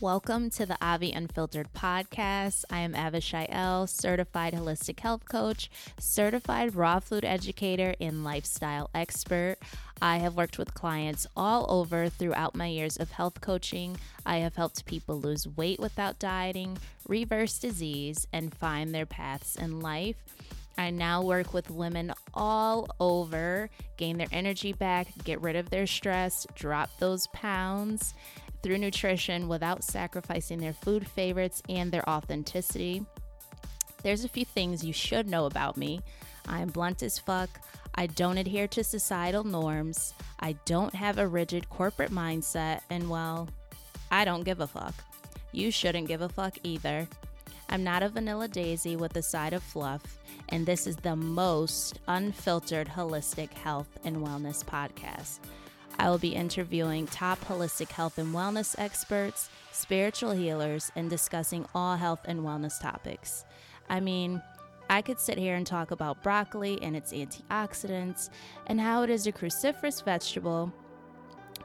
Welcome to the Avi Unfiltered podcast. I am Avishai L, certified holistic health coach, certified raw food educator, and lifestyle expert. I have worked with clients all over throughout my years of health coaching. I have helped people lose weight without dieting, reverse disease, and find their paths in life. I now work with women all over, gain their energy back, get rid of their stress, drop those pounds through nutrition without sacrificing their food favorites and their authenticity. There's a few things you should know about me. I am blunt as fuck. I don't adhere to societal norms. I don't have a rigid corporate mindset. And well, I don't give a fuck. You shouldn't give a fuck either. I'm not a vanilla daisy with a side of fluff, and this is the most unfiltered holistic health and wellness podcast. I will be interviewing top holistic health and wellness experts, spiritual healers, and discussing all health and wellness topics. I mean, I could sit here and talk about broccoli and its antioxidants and how it is a cruciferous vegetable,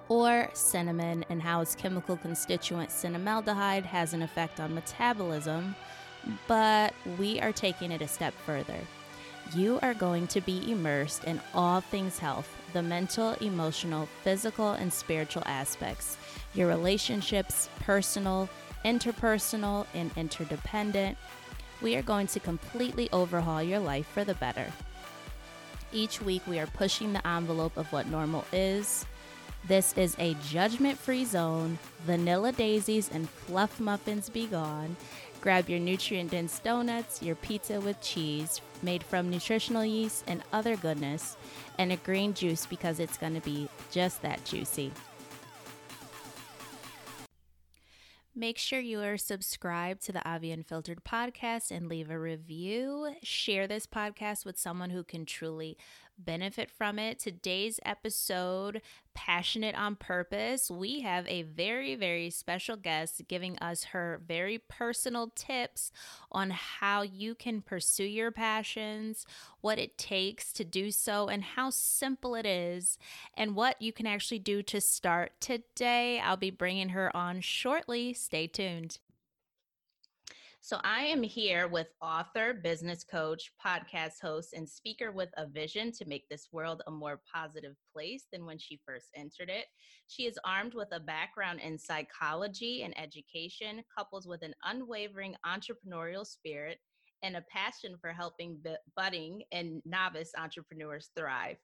or cinnamon and how its chemical constituent cinnamaldehyde has an effect on metabolism, but we are taking it a step further. You are going to be immersed in all things health the mental, emotional, physical, and spiritual aspects, your relationships, personal, interpersonal, and interdependent. We are going to completely overhaul your life for the better. Each week, we are pushing the envelope of what normal is. This is a judgment free zone. Vanilla daisies and fluff muffins be gone. Grab your nutrient dense donuts, your pizza with cheese made from nutritional yeast and other goodness, and a green juice because it's going to be just that juicy. Make sure you are subscribed to the Avi Unfiltered podcast and leave a review. Share this podcast with someone who can truly benefit from it. Today's episode, Passionate on Purpose, we have a very, very special guest giving us her very personal tips on how you can pursue your passions, what it takes to do so, and how simple it is, and what you can actually do to start today. I'll be bringing her on shortly. Stay tuned. So, I am here with author, business coach, podcast host, and speaker with a vision to make this world a more positive place than when she first entered it. She is armed with a background in psychology and education, coupled with an unwavering entrepreneurial spirit and a passion for helping budding and novice entrepreneurs thrive.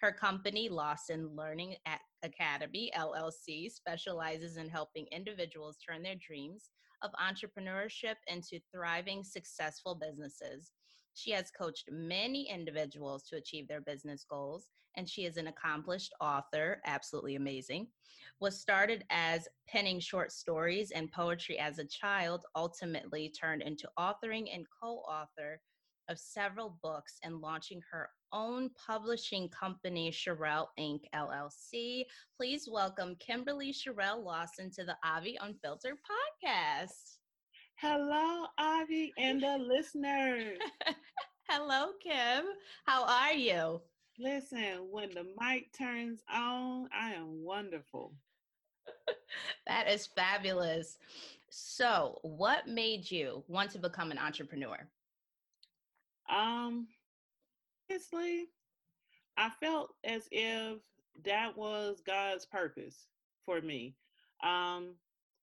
Her company, Lawson Learning Academy, LLC, specializes in helping individuals turn their dreams of entrepreneurship into thriving, successful businesses. She has coached many individuals to achieve their business goals, and she is an accomplished author, absolutely amazing. Was started as penning short stories and poetry as a child, ultimately turned into authoring and co author of several books and launching her own publishing company, Sherelle Inc. LLC. Please welcome Kimberly Sherelle Lawson to the Avi Unfiltered podcast. Hello, Avi and the listeners. Hello, Kim. How are you? Listen, when the mic turns on, I am wonderful. that is fabulous. So, what made you want to become an entrepreneur? Um, honestly, I felt as if that was God's purpose for me. Um,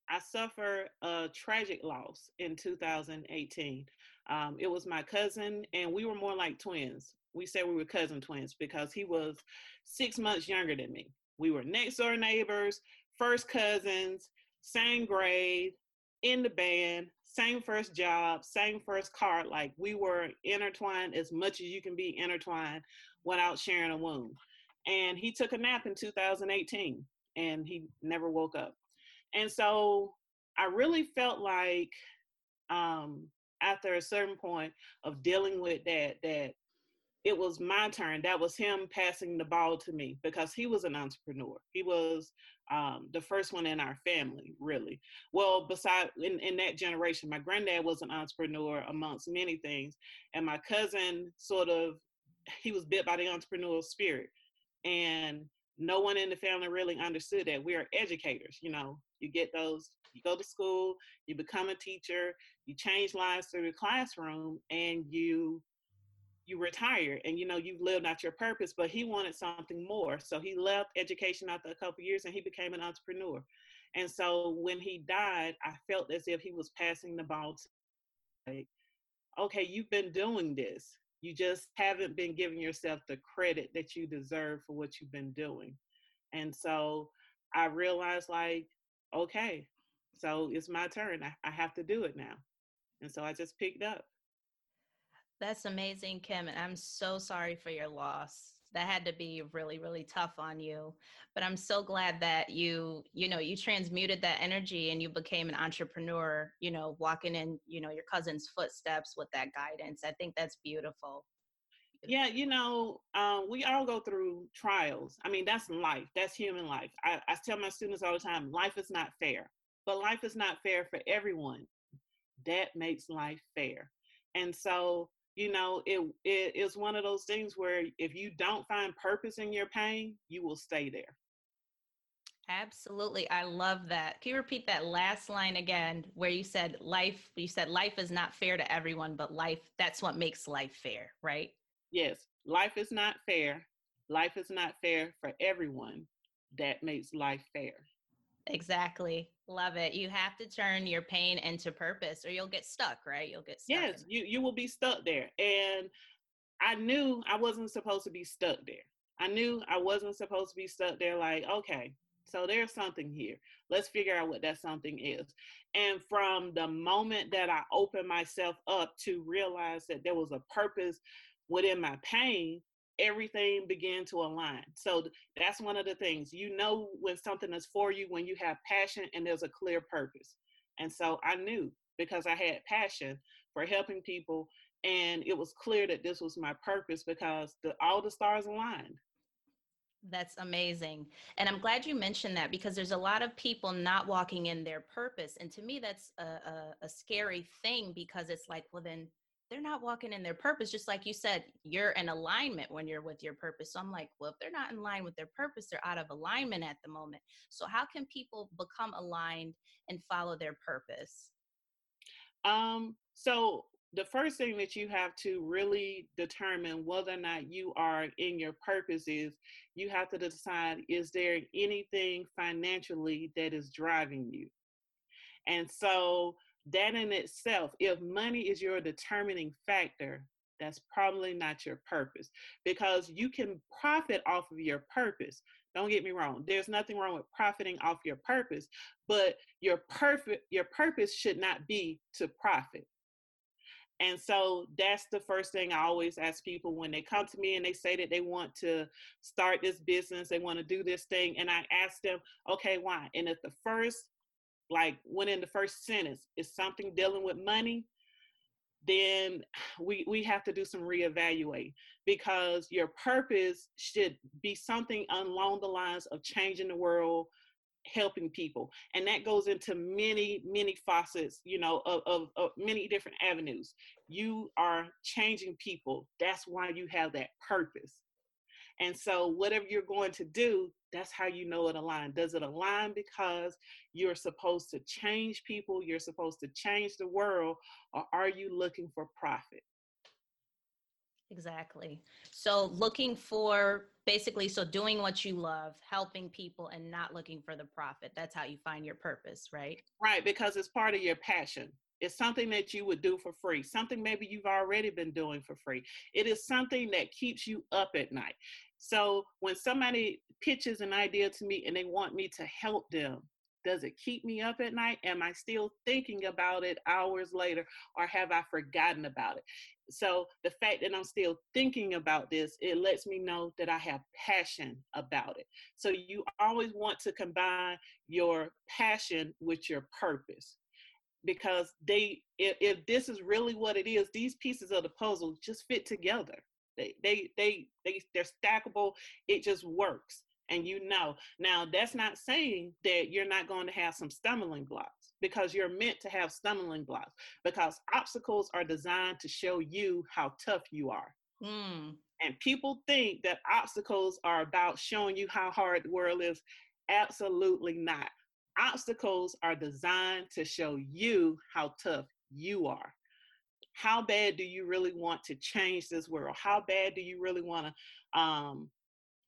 I suffered a tragic loss in 2018. Um, it was my cousin, and we were more like twins. We said we were cousin twins because he was six months younger than me. We were next door neighbors, first cousins, same grade, in the band, same first job, same first car. Like we were intertwined as much as you can be intertwined without sharing a womb. And he took a nap in 2018 and he never woke up. And so I really felt like um, after a certain point of dealing with that, that it was my turn. That was him passing the ball to me because he was an entrepreneur. He was um, the first one in our family, really. Well, beside in, in that generation, my granddad was an entrepreneur amongst many things, and my cousin sort of he was bit by the entrepreneurial spirit, and no one in the family really understood that we are educators. You know, you get those, you go to school, you become a teacher, you change lives through the classroom, and you you retire and you know you've lived out your purpose but he wanted something more. So he left education after a couple years and he became an entrepreneur. And so when he died i felt as if he was passing the ball to like okay you've been doing this. You just haven't been giving yourself the credit that you deserve for what you've been doing. And so I realized, like, okay, so it's my turn. I, I have to do it now. And so I just picked up. That's amazing, Kim. And I'm so sorry for your loss. That had to be really, really tough on you. But I'm so glad that you, you know, you transmuted that energy and you became an entrepreneur, you know, walking in, you know, your cousin's footsteps with that guidance. I think that's beautiful. Yeah, you know, um, we all go through trials. I mean, that's life. That's human life. I, I tell my students all the time, life is not fair, but life is not fair for everyone. That makes life fair. And so, you know, it, it is one of those things where if you don't find purpose in your pain, you will stay there. Absolutely. I love that. Can you repeat that last line again where you said life, you said life is not fair to everyone, but life, that's what makes life fair, right? Yes. Life is not fair. Life is not fair for everyone. That makes life fair. Exactly. Love it. You have to turn your pain into purpose or you'll get stuck, right? You'll get stuck. Yes, you, you will be stuck there. And I knew I wasn't supposed to be stuck there. I knew I wasn't supposed to be stuck there like, okay, so there's something here. Let's figure out what that something is. And from the moment that I opened myself up to realize that there was a purpose within my pain, everything began to align. So that's one of the things. You know when something is for you when you have passion and there's a clear purpose. And so I knew because I had passion for helping people and it was clear that this was my purpose because the, all the stars aligned. That's amazing. And I'm glad you mentioned that because there's a lot of people not walking in their purpose. And to me, that's a, a, a, scary thing because it's like, well, then they're not walking in their purpose. Just like you said, you're in alignment when you're with your purpose. So I'm like, well, if they're not in line with their purpose, they're out of alignment at the moment. So how can people become aligned and follow their purpose? Um, so the first thing that you have to really determine whether or not you are in your purpose is you have to decide is there anything financially that is driving you and so that in itself if money is your determining factor that's probably not your purpose because you can profit off of your purpose don't get me wrong there's nothing wrong with profiting off your purpose but your perfect your purpose should not be to profit and so that's the first thing I always ask people when they come to me and they say that they want to start this business, they want to do this thing. And I ask them, okay, why? And if the first, like when in the first sentence is something dealing with money, then we we have to do some reevaluate because your purpose should be something along the lines of changing the world helping people. And that goes into many many faucets you know of, of, of, many different avenues. You are changing people. That's why you have that purpose and so whatever you're going to do that's how you know it aligns does it align because you're supposed to change people you're supposed to change the world or are you looking for profit Exactly. So looking for basically so doing what you love, helping people and not looking for the profit. That's how you find your purpose, right? Right, because it's part of your passion. It's something that you would do for free, something maybe you've already been doing for free. It is something that keeps you up at night. So when somebody pitches an idea to me and they want me to help them, does it keep me up at night? Am I still thinking about it hours later or have I forgotten about it? So the fact that I'm still thinking about this, it lets me know that I have passion about it. So you always want to combine your passion with your purpose because they if, if this is really what it is, these pieces of the puzzle just fit together. They they they they they're stackable. It just works and you know. Now, that's not saying that you're not going to have some stumbling blocks because you're meant to have stumbling blocks because obstacles are designed to show you how tough you are. Mm. And people think that obstacles are about showing you how hard the world is. Absolutely not. Obstacles are designed to show you how tough you are. How bad do you really want to change this world? How bad do you really want to um,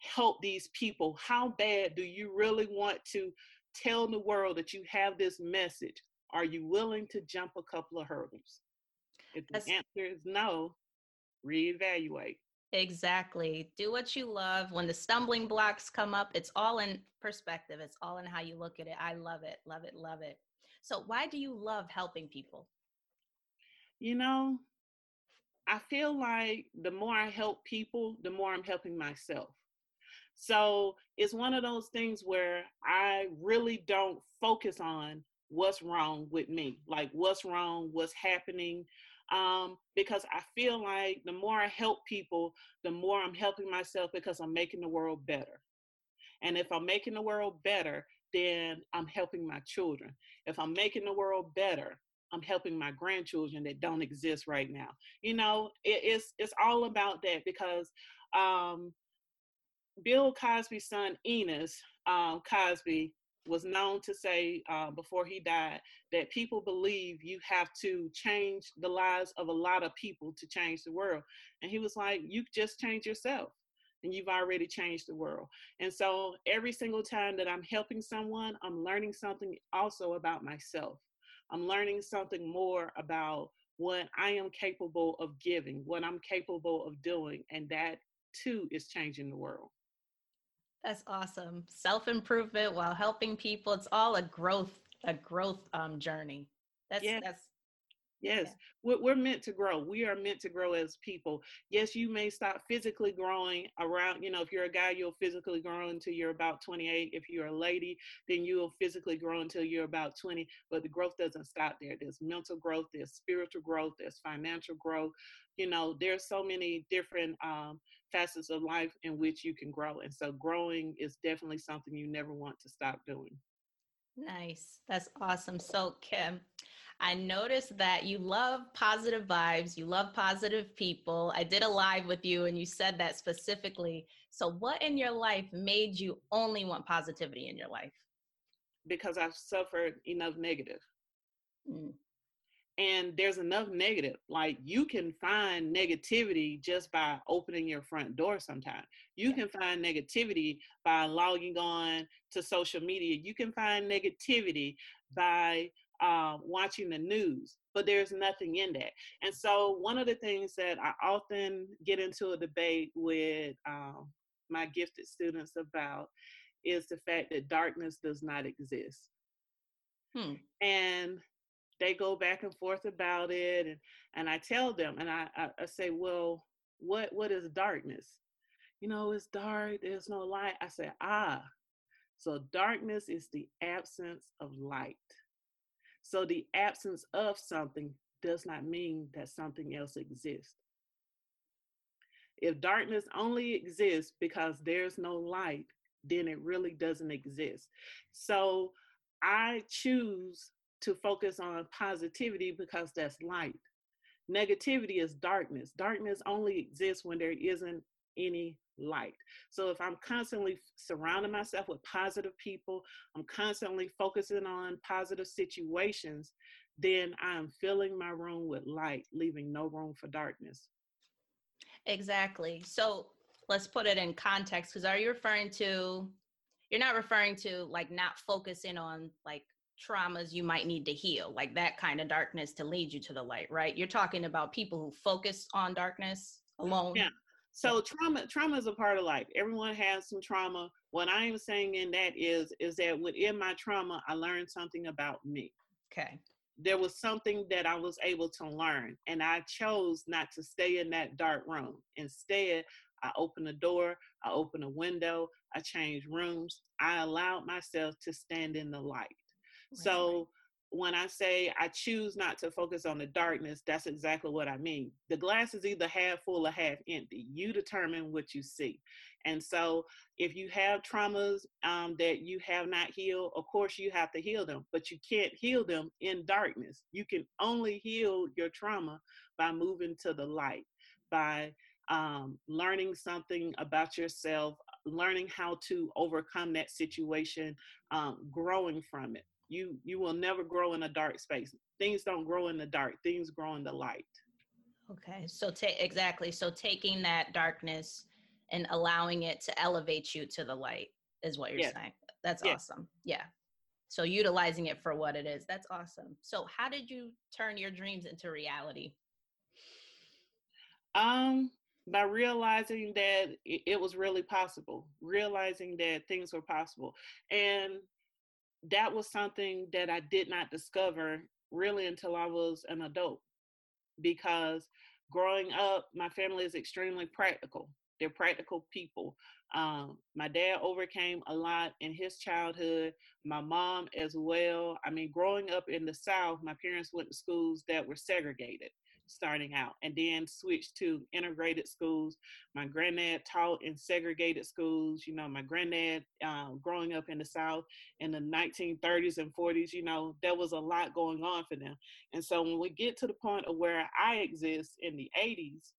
help these people? How bad do you really want to tell the world that you have this message? Are you willing to jump a couple of hurdles? If the That's, answer is no, reevaluate. Exactly. Do what you love. When the stumbling blocks come up, it's all in perspective. It's all in how you look at it. I love it. Love it. Love it. So, why do you love helping people? You know, I feel like the more I help people, the more I'm helping myself. So, it's one of those things where I really don't focus on what's wrong with me, like what's wrong, what's happening, um, because I feel like the more I help people, the more I'm helping myself because I'm making the world better. And if I'm making the world better, then I'm helping my children. If I'm making the world better, I'm helping my grandchildren that don't exist right now. You know, it, it's it's all about that because um, Bill Cosby's son Ennis um, Cosby was known to say uh, before he died that people believe you have to change the lives of a lot of people to change the world. And he was like, you just change yourself and you've already changed the world. And so every single time that I'm helping someone, I'm learning something also about myself. I'm learning something more about what I am capable of giving, what I'm capable of doing. And that too is changing the world. That's awesome. Self improvement while helping people. It's all a growth, a growth um, journey. That's yes. that's Yes, yeah. we're, we're meant to grow. We are meant to grow as people. Yes, you may stop physically growing around, you know, if you're a guy, you'll physically grow until you're about 28. If you're a lady, then you'll physically grow until you're about 20. But the growth doesn't stop there. There's mental growth, there's spiritual growth, there's financial growth. You know, there's so many different um, facets of life in which you can grow. And so growing is definitely something you never want to stop doing. Nice. That's awesome. So, Kim, I noticed that you love positive vibes, you love positive people. I did a live with you and you said that specifically. So, what in your life made you only want positivity in your life? Because I've suffered enough negative. Mm and there's enough negative. Like you can find negativity just by opening your front door sometimes you can find negativity by logging on to social media. You can find negativity by uh, watching the news but there's nothing in that. And so one of the things that i often get into a debate with um, my gifted students about is the fact that darkness does not exist. Hmm. and they go back and forth about it and and i tell them and i i, I say well what what is darkness? You know it's dark there's no light. I say ah so darkness is the absence of light. So the absence of something does not mean that something else exists. If darkness only exists because there's no light then it really doesn't exist. So i choose to focus on positivity because that's light. Negativity is darkness. Darkness only exists when there isn't any light. So if I'm constantly surrounding myself with positive people, I'm constantly focusing on positive situations, then I'm filling my room with light, leaving no room for darkness. Exactly. So let's put it in context because are you referring to you're not referring to like not focusing on like traumas you might need to heal, like that kind of darkness to lead you to the light, right? You're talking about people who focus on darkness alone. Yeah. So trauma trauma is a part of life. Everyone has some trauma. What I am saying in that is is that within my trauma, I learned something about me. Okay. There was something that I was able to learn, and I chose not to stay in that dark room. Instead, I opened a door, I opened a window, I changed rooms. I allowed myself to stand in the light. So when I say I choose not to focus on the darkness, that's exactly what I mean. The glass is either half full or half empty. You determine what you see. And so if you have traumas um, that you have not healed, of course you have to heal them, but you can't heal them in darkness. You can only heal your trauma by moving to the light, by um, learning something about yourself, learning how to overcome that situation, um, growing from it. You you will never grow in a dark space. Things don't grow in the dark. Things grow in the light. Okay, so take exactly. So taking that darkness and allowing it to elevate you to the light is what you're yes. saying. That's yes. awesome. Yeah. So utilizing it for what it is. That's awesome. So how did you turn your dreams into reality? Um by realizing that it, was really possible, realizing that things were possible. And that was something that I did not discover really until I was an adult because growing up, my family is extremely practical. They're practical people. Um, my dad overcame a lot in his childhood, my mom as well. I mean, growing up in the South, my parents went to schools that were segregated starting out and then switched to integrated schools. My granddad taught in segregated schools. You know, my granddad uh, growing up in the South in the 1930s and 40s, you know, there was a lot going on for them. And so when we get to the point of where I exist in the 80s,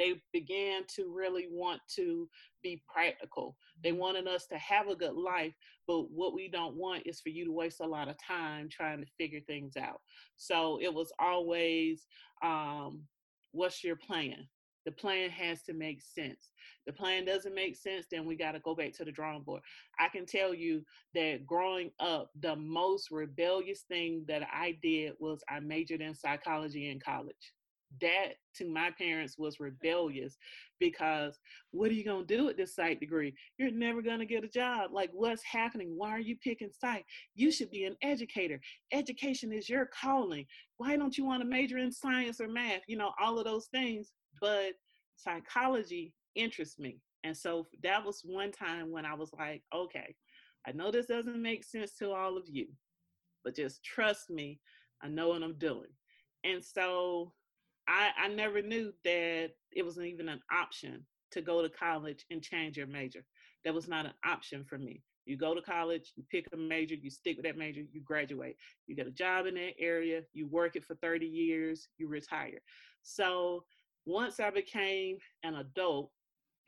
they began to really want to be practical. They wanted us to have a good life, but what we don't want is for you to waste a lot of time trying to figure things out. So it was always, um, what's your plan? The plan has to make sense. The plan doesn't make sense, then we got to go back to the drawing board. I can tell you that growing up, the most rebellious thing that I did was I majored in psychology in college that to my parents was mm-hmm. rebellious because what are you going to do with this psych degree? You're never going to get a job. Like what's happening? Why are you picking psych? You should be an educator. Education is your calling. Why don't you want to major in science or math? You know all of those things but psychology interests me. And so that was one time when i was like okay i know this doesn't make sense to all of you but just trust me. I know what i'm doing. And so I, I never knew that it wasn't even an option to go to college and change your major. That was not an option for me. You go to college, you pick a major, you stick with that major, you graduate. You get a job in that area, you work it for 30 years, you retire. So once I became an adult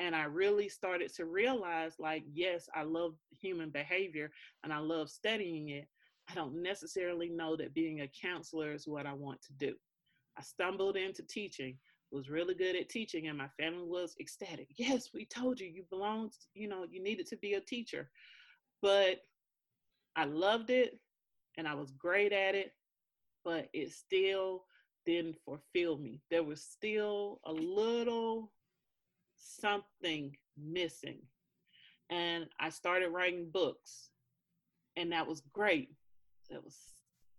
and I really started to realize, like, yes, I love human behavior and I love studying it, I don't necessarily know that being a counselor is what I want to do. I stumbled into teaching, was really good at teaching, and my family was ecstatic. Yes, we told you you belonged, you know, you needed to be a teacher. But I loved it and I was great at it, but it still didn't fulfill me. There was still a little something missing. And I started writing books, and that was great. That was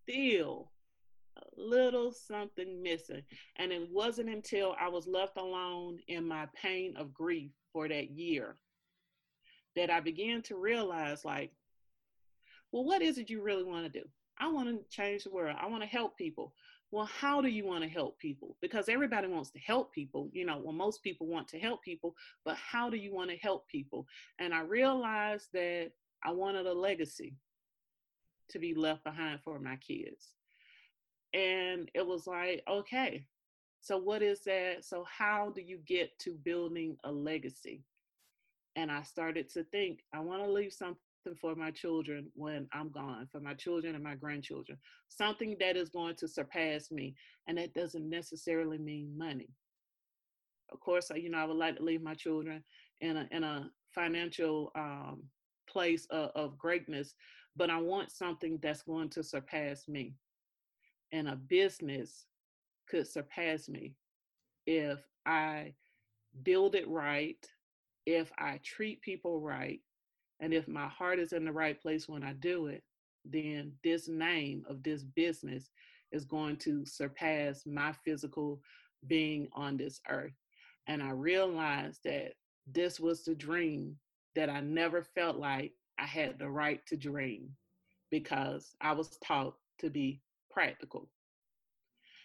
still little something missing. And it wasn't until I was left alone in my pain of grief for that year that I began to realize, like, well, what is it you really want to do? I want to change the world. I want to help people. Well, how do you want to help people? Because everybody wants to help people. You know, well, most people want to help people, but how do you want to help people? And I realized that I wanted a legacy to be left behind for my kids and it was like okay so what is that? So how do you get to building a legacy? And i started to think i want to leave something for my children when i'm gone for my children and my grandchildren something that is going to surpass me and that doesn't necessarily mean money. Of course you know i would like to leave my children in a in a financial um, place of, of greatness but i want something that's going to surpass me and a business could surpass me if I build it right, if I treat people right, and if my heart is in the right place when I do it, then this name of this business is going to surpass my physical being on this earth. And I realized that this was the dream that I never felt like I had the right to dream because I was taught to be practical.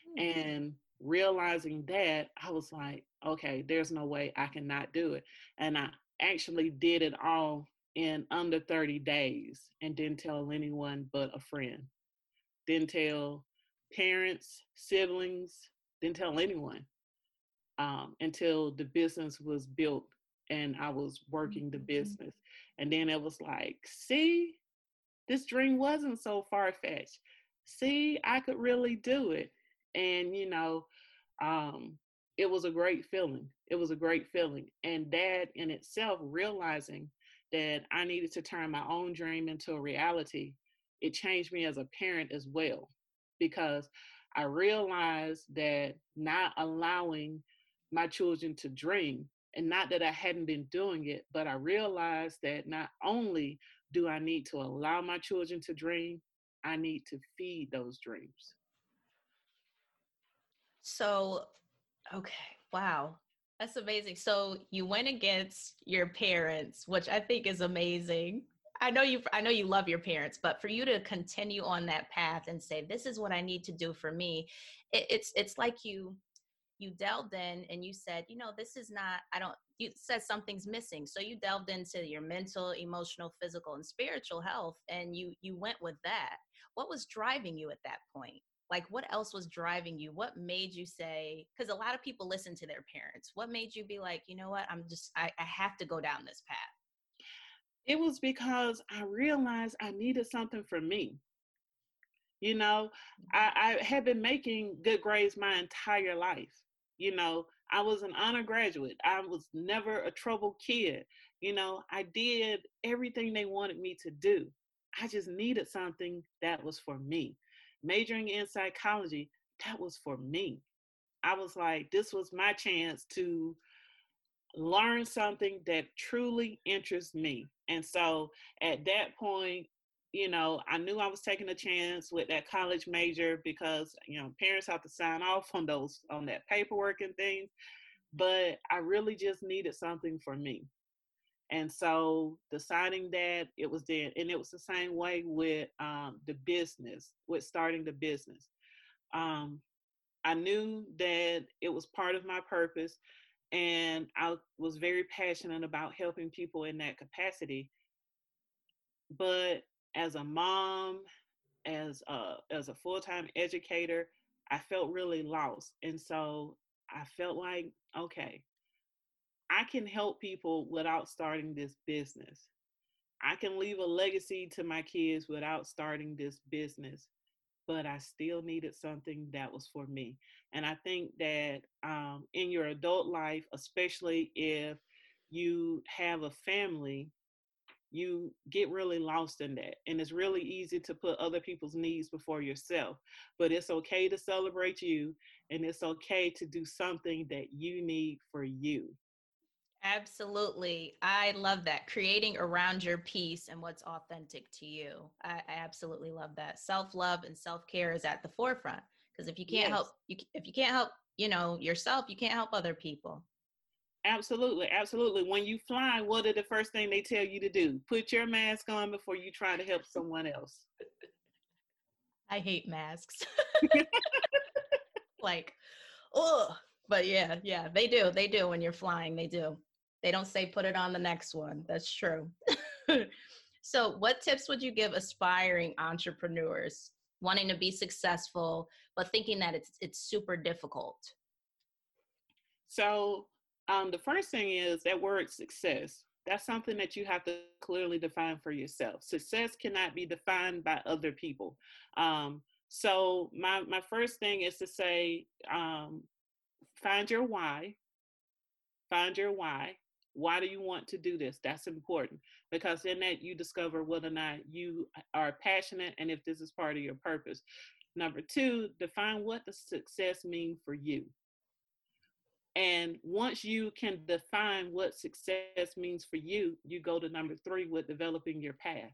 Mm-hmm. And realizing that, I was like, okay, there's no way I cannot do it. And I actually did it all in under 30 days and didn't tell anyone but a friend. Didn't tell parents, siblings, didn't tell anyone. um, until the business was built and I was working the Mm-hmm. business. And then it was like, see, this dream wasn't so far fetched. See, I could really do it. And, you know, um, it was a great feeling. It was a great feeling. And that in itself, realizing that I needed to turn my own dream into a reality, it changed me as a parent as well. Because I realized that not allowing my children to dream, and not that I hadn't been doing it, but I realized that not only do I need to allow my children to dream, I need to feed those dreams. So, okay, wow. That's amazing. So you went against your parents, which I think is amazing. I know you I know you love your parents, but for you to continue on that path and say this is what I need to do for me, it, it's it's like you you delved in and you said, you know, this is not I don't you said something's missing. So you delved into your mental, emotional, physical and spiritual health and you you went with that. What was driving you at that point? like what else was driving you what made you say because a lot of people listen to their parents what made you be like you know what i'm just I, I have to go down this path It was because I realized I needed something for me. You know, mm-hmm. I, I had been making good grades my entire life. You know, I was an honor graduate. I was never a troubled kid. You know, I did everything they wanted me to do. I just needed something that was for me. Majoring in psychology, that was for me. I was like, this was my chance to learn something that truly interests me. And so at that point, you know, I knew I was taking a chance with that college major because, you know, parents have to sign off on those, on that paperwork and things. But I really just needed something for me. And so deciding that it was there, and it was the same way with um, the business, with starting the business. Um, I knew that it was part of my purpose, and I was very passionate about helping people in that capacity. But as a mom, as a as a full time educator, I felt really lost, and so I felt like, okay, I can help people without starting this business. I can leave a legacy to my kids without starting this business, but I still needed something that was for me. And I think that um, in your adult life, especially if you have a family, you get really lost in that. And it's really easy to put other people's needs before yourself. But it's okay to celebrate you, and it's okay to do something that you need for you. Absolutely. I love that. Creating around your peace and what's authentic to you. I, I absolutely love that. Self-love and self-care is at the forefront. Because if you can't Yes. help you if you can't help, you know, yourself, you can't help other people. Absolutely, absolutely. When you fly, what are the first thing they tell you to do? Put your mask on before you try to help someone else. I hate masks. like, oh, but yeah, yeah, they do. They do when you're flying. They do. They don't say put it on the next one. That's true. so, what tips would you give aspiring entrepreneurs wanting to be successful, but thinking that it's it's super difficult? So, um, the first thing is that word success. That's something that you have to clearly define for yourself. Success cannot be defined by other people. Um, so, my my first thing is to say, um, find your why. Find your why. Why do you want to do this? That's important because in that you discover whether or not you are passionate and if this is part of your purpose. Number two, define what the success mean for you. And once you can define what success means for you, you go to number three with developing your path.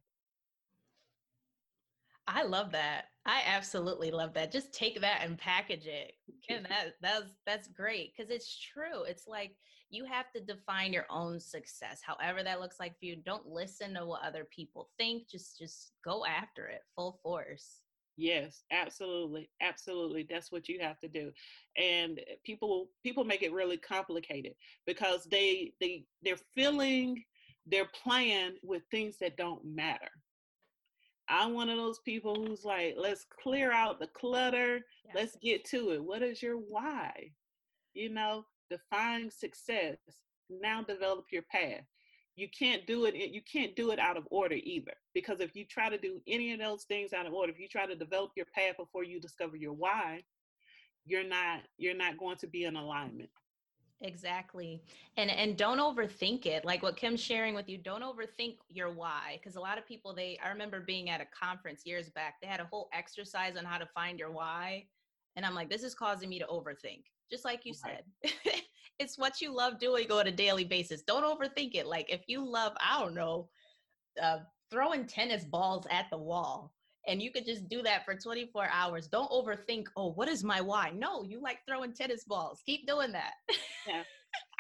I love that. I absolutely love that. Just take that and package it. Ken, that that's that's great because it's true. It's like you have to define your own success, however that looks like for you. Don't listen to what other people think. Just just go after it full force. Yes, absolutely. Absolutely. That's what you have to do. And eh, people people make it really complicated because they they they're filling their plan with things that don't matter. I'm one of those people who's like, let's clear out the clutter. Yeah. Let's get to it. What is your why? You know, define success, now develop your path. You can't do it. You can't do it out of order either, because if you try to do any of those things out of order, if you try to develop your path before you discover your why, you're not you're not going to be in alignment. Exactly. And and don't overthink it. Like what Kim's sharing with you, don't overthink your why because a lot of people they I remember being at a conference years back. They had a whole exercise on how to find your why and I'm like this is causing me to overthink. Just like you right. said. it's what you love doing on a daily basis. Don't overthink it. Like if you love I don't know uh, throwing tennis balls at the wall and you could just do that for 24 hours. Don't overthink, oh, what is my why? No, you like throwing tennis balls. Keep doing that. yeah.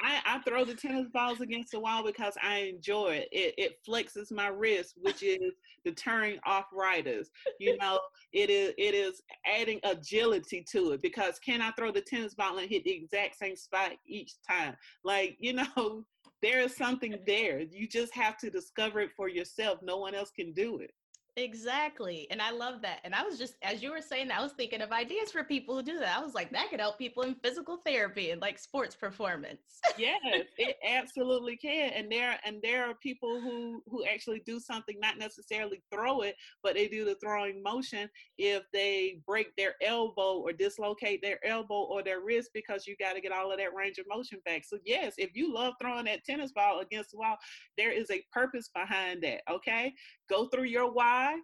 I, I throw the tennis balls against the wall because I enjoy it. It, it flexes my wrist, which is deterring arthritis. You know, it is it is adding agility to it because can I throw the tennis ball and hit the exact same spot each time? Like, you know, there is something there. You just have to discover it for yourself. No one else can do it. Exactly. And I love that. And I was just, as you were saying, I was thinking of ideas for people who do that. I was like, that could help people in physical therapy and like sports performance. yes, it absolutely can. And there, and there are people who, who actually do something, not necessarily throw it, but they do the throwing motion if they break their elbow or dislocate their elbow or their wrist because you got to get all of that range of motion back. So yes, if you love throwing that tennis ball against the wall, there is a purpose behind that. Okay. Go through your why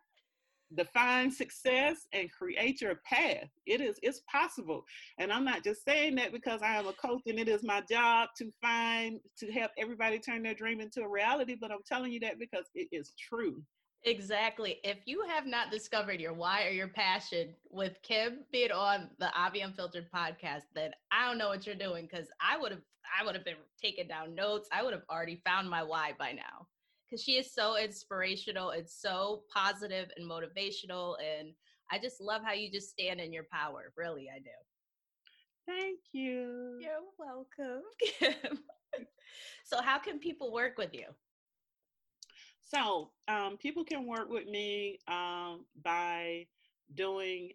define success and create your path it is it's possible and i'm not just saying that because i am a coach and it is my job to find to help everybody turn their dream into a reality but i'm telling you that because it is true Exactly. If you have not discovered your why or your passion with Kim being on the Avi Unfiltered podcast, then I don't know what you're doing because I would have I would have been taking down notes. I would have already found my why by now because she is so inspirational and so positive and motivational. And I just love how you just stand in your power. Really, I do. Thank you. You're welcome. so, how can people work with you? So, um, people can work with me um, by doing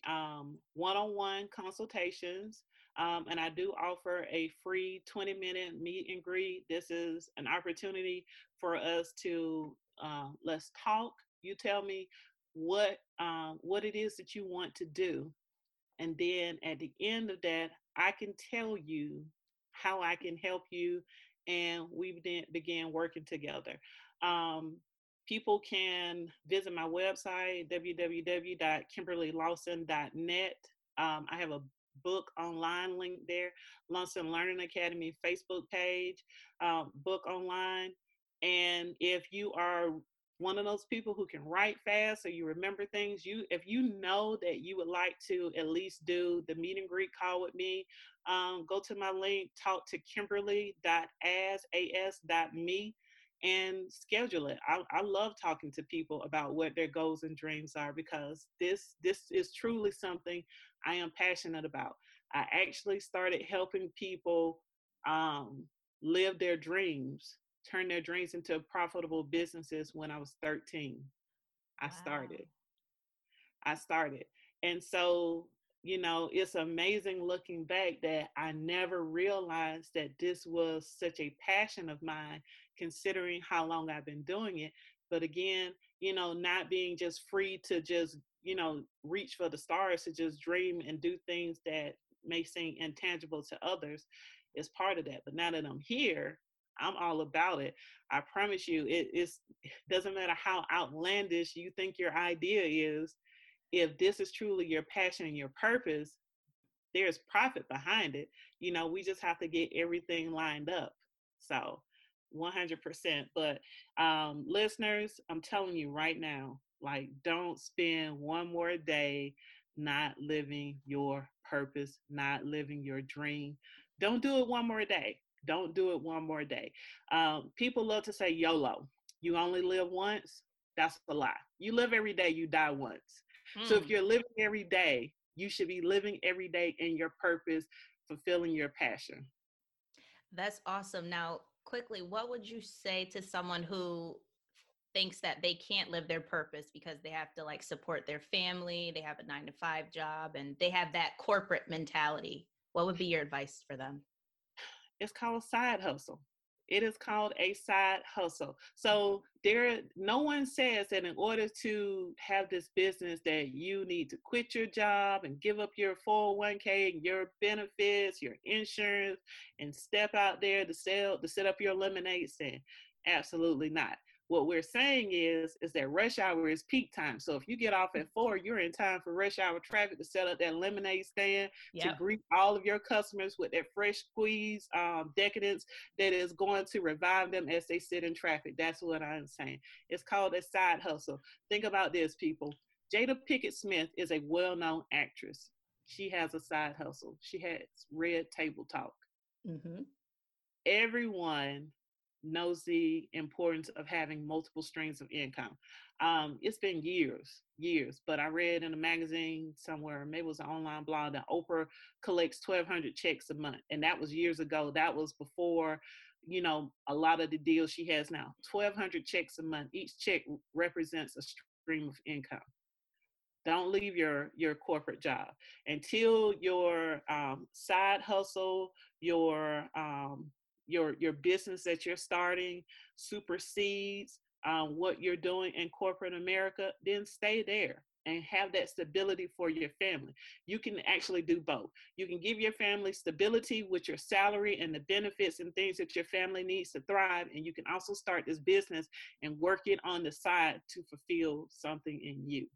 one on one consultations. Um, and I do offer a free 20 minute meet and greet. This is an opportunity for us to uh, let's talk. You tell me what um, what it is that you want to do, and then at the end of that, I can tell you how I can help you, and we then begin working together. Um, people can visit my website www.kimberlylawson.net. Um, I have a book online link there, Lawson Learning Academy Facebook page, um, book online. And if you are one of those people who can write fast or you remember things, you if you know that you would like to at least do the meet and greet call with me, um, go to my link, talk to kimberly.as.as.me and schedule it. I, I love talking to people about what their goals and dreams are because this this is truly something I am passionate about. I actually started helping people um, live their dreams, turn their dreams into profitable businesses when I was 13. I wow. started. I started. And so, you know, it's amazing looking back that I never realized that this was such a passion of mine, considering how long I've been doing it. But again, you know, not being just free to just you know, reach for the stars to just dream and do things that may seem intangible to others is part of that. But now that I'm here, I'm all about it. I promise you, it doesn't matter how outlandish you think your idea is. If this is truly your passion and your purpose, there's profit behind it. You know, we just have to get everything lined up. So, 100%. But um, listeners, I'm telling you right now, like, don't spend one more day not living your purpose, not living your dream. Don't do it one more day. Don't do it one more day. Um, people love to say YOLO. You only live once. That's a lie. You live every day, you die once. Mm. So if hmm. you're living every day, you should be living every day in your purpose, fulfilling your passion. That's awesome. Now, quickly, what would you say to someone who thinks that they can't live their purpose because they have to like support their family, they have a 9 to 5 job and they have that corporate mentality. What would be your advice for them? It's called side hustle. It is called a side hustle. So there, no one says that in order to have this business that you need to quit your job and give up your 401k and your benefits, your insurance, and step out there to sell to set up your lemonade stand. Absolutely not. What we're saying is, is that rush hour is peak time. So if you get off at four, you're in time for rush hour traffic to set up that lemonade stand yep. to greet all of your customers with that fresh squeeze um, decadence that is going to revive them as they sit in traffic. That's what I'm saying. It's called a side hustle. Think about this, people. Jada Pinkett Smith is a well-known actress. She has a side hustle. She has Red Table Talk. Mm-hmm. Everyone knows the importance of having multiple streams of income. Um, it's been years, years, but I read in a magazine somewhere, maybe it was an online blog, that Oprah collects 1,200 checks a month. And that was years ago. That was before, you know, a lot of the deals she has now. 1,200 checks a month. Each check represents a stream of income don't leave your your corporate job until your um, side hustle your um, your your business that you're starting supersedes um, what you're doing in corporate America, then stay there and have that stability for your family. You can actually do both. You can give your family stability with your salary and the benefits and things that your family needs to thrive. And you can also start this business and work it on the side to fulfill something in you.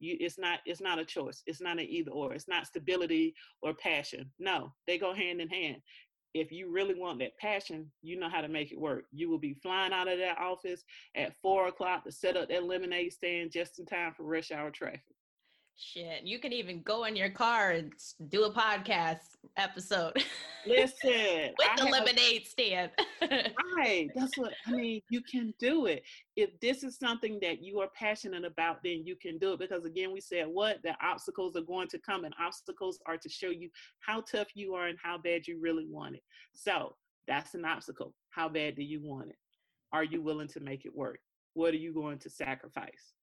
You, it's not it's not a choice it's not an either or it's not stability or passion no they go hand in hand if you really want that passion, you know how to make it work. You will be flying out of that office at four o'clock to set up that lemonade stand just in time for rush hour traffic. Shit, you can even go in your car and do a podcast episode. Listen, with the have, lemonade stand. right, that's what I mean. You can do it. If this is something that you are passionate about, then you can do it. Because again, we said what the obstacles are going to come, and obstacles are to show you how tough you are and how bad you really want it. So that's an obstacle. How bad do you want it? Are you willing to make it work? What are you going to sacrifice?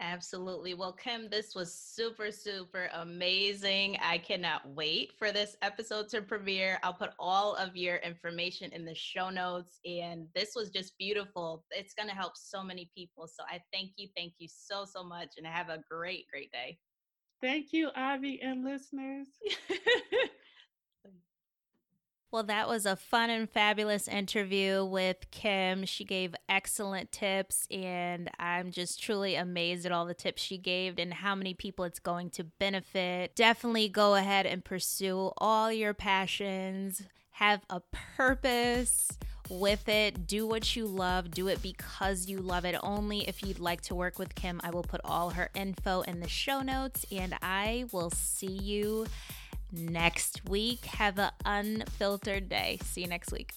Absolutely. Well, Kim, this was super, super amazing. I cannot wait for this episode to premiere. I'll put all of your information in the show notes. And this was just beautiful. It's going to help so many people. So I thank you. Thank you so, so much. And have a great, great day. Thank you, Ivy and listeners. Well, that was a fun and fabulous interview with Kim. She gave excellent tips, and I'm just truly amazed at all the tips she gave and how many people it's going to benefit. Definitely go ahead and pursue all your passions, have a purpose with it. Do what you love. Do it because you love it. Only if you'd like to work with Kim, I will put all her info in the show notes, and I will see you next week. Have an unfiltered day. See you next week.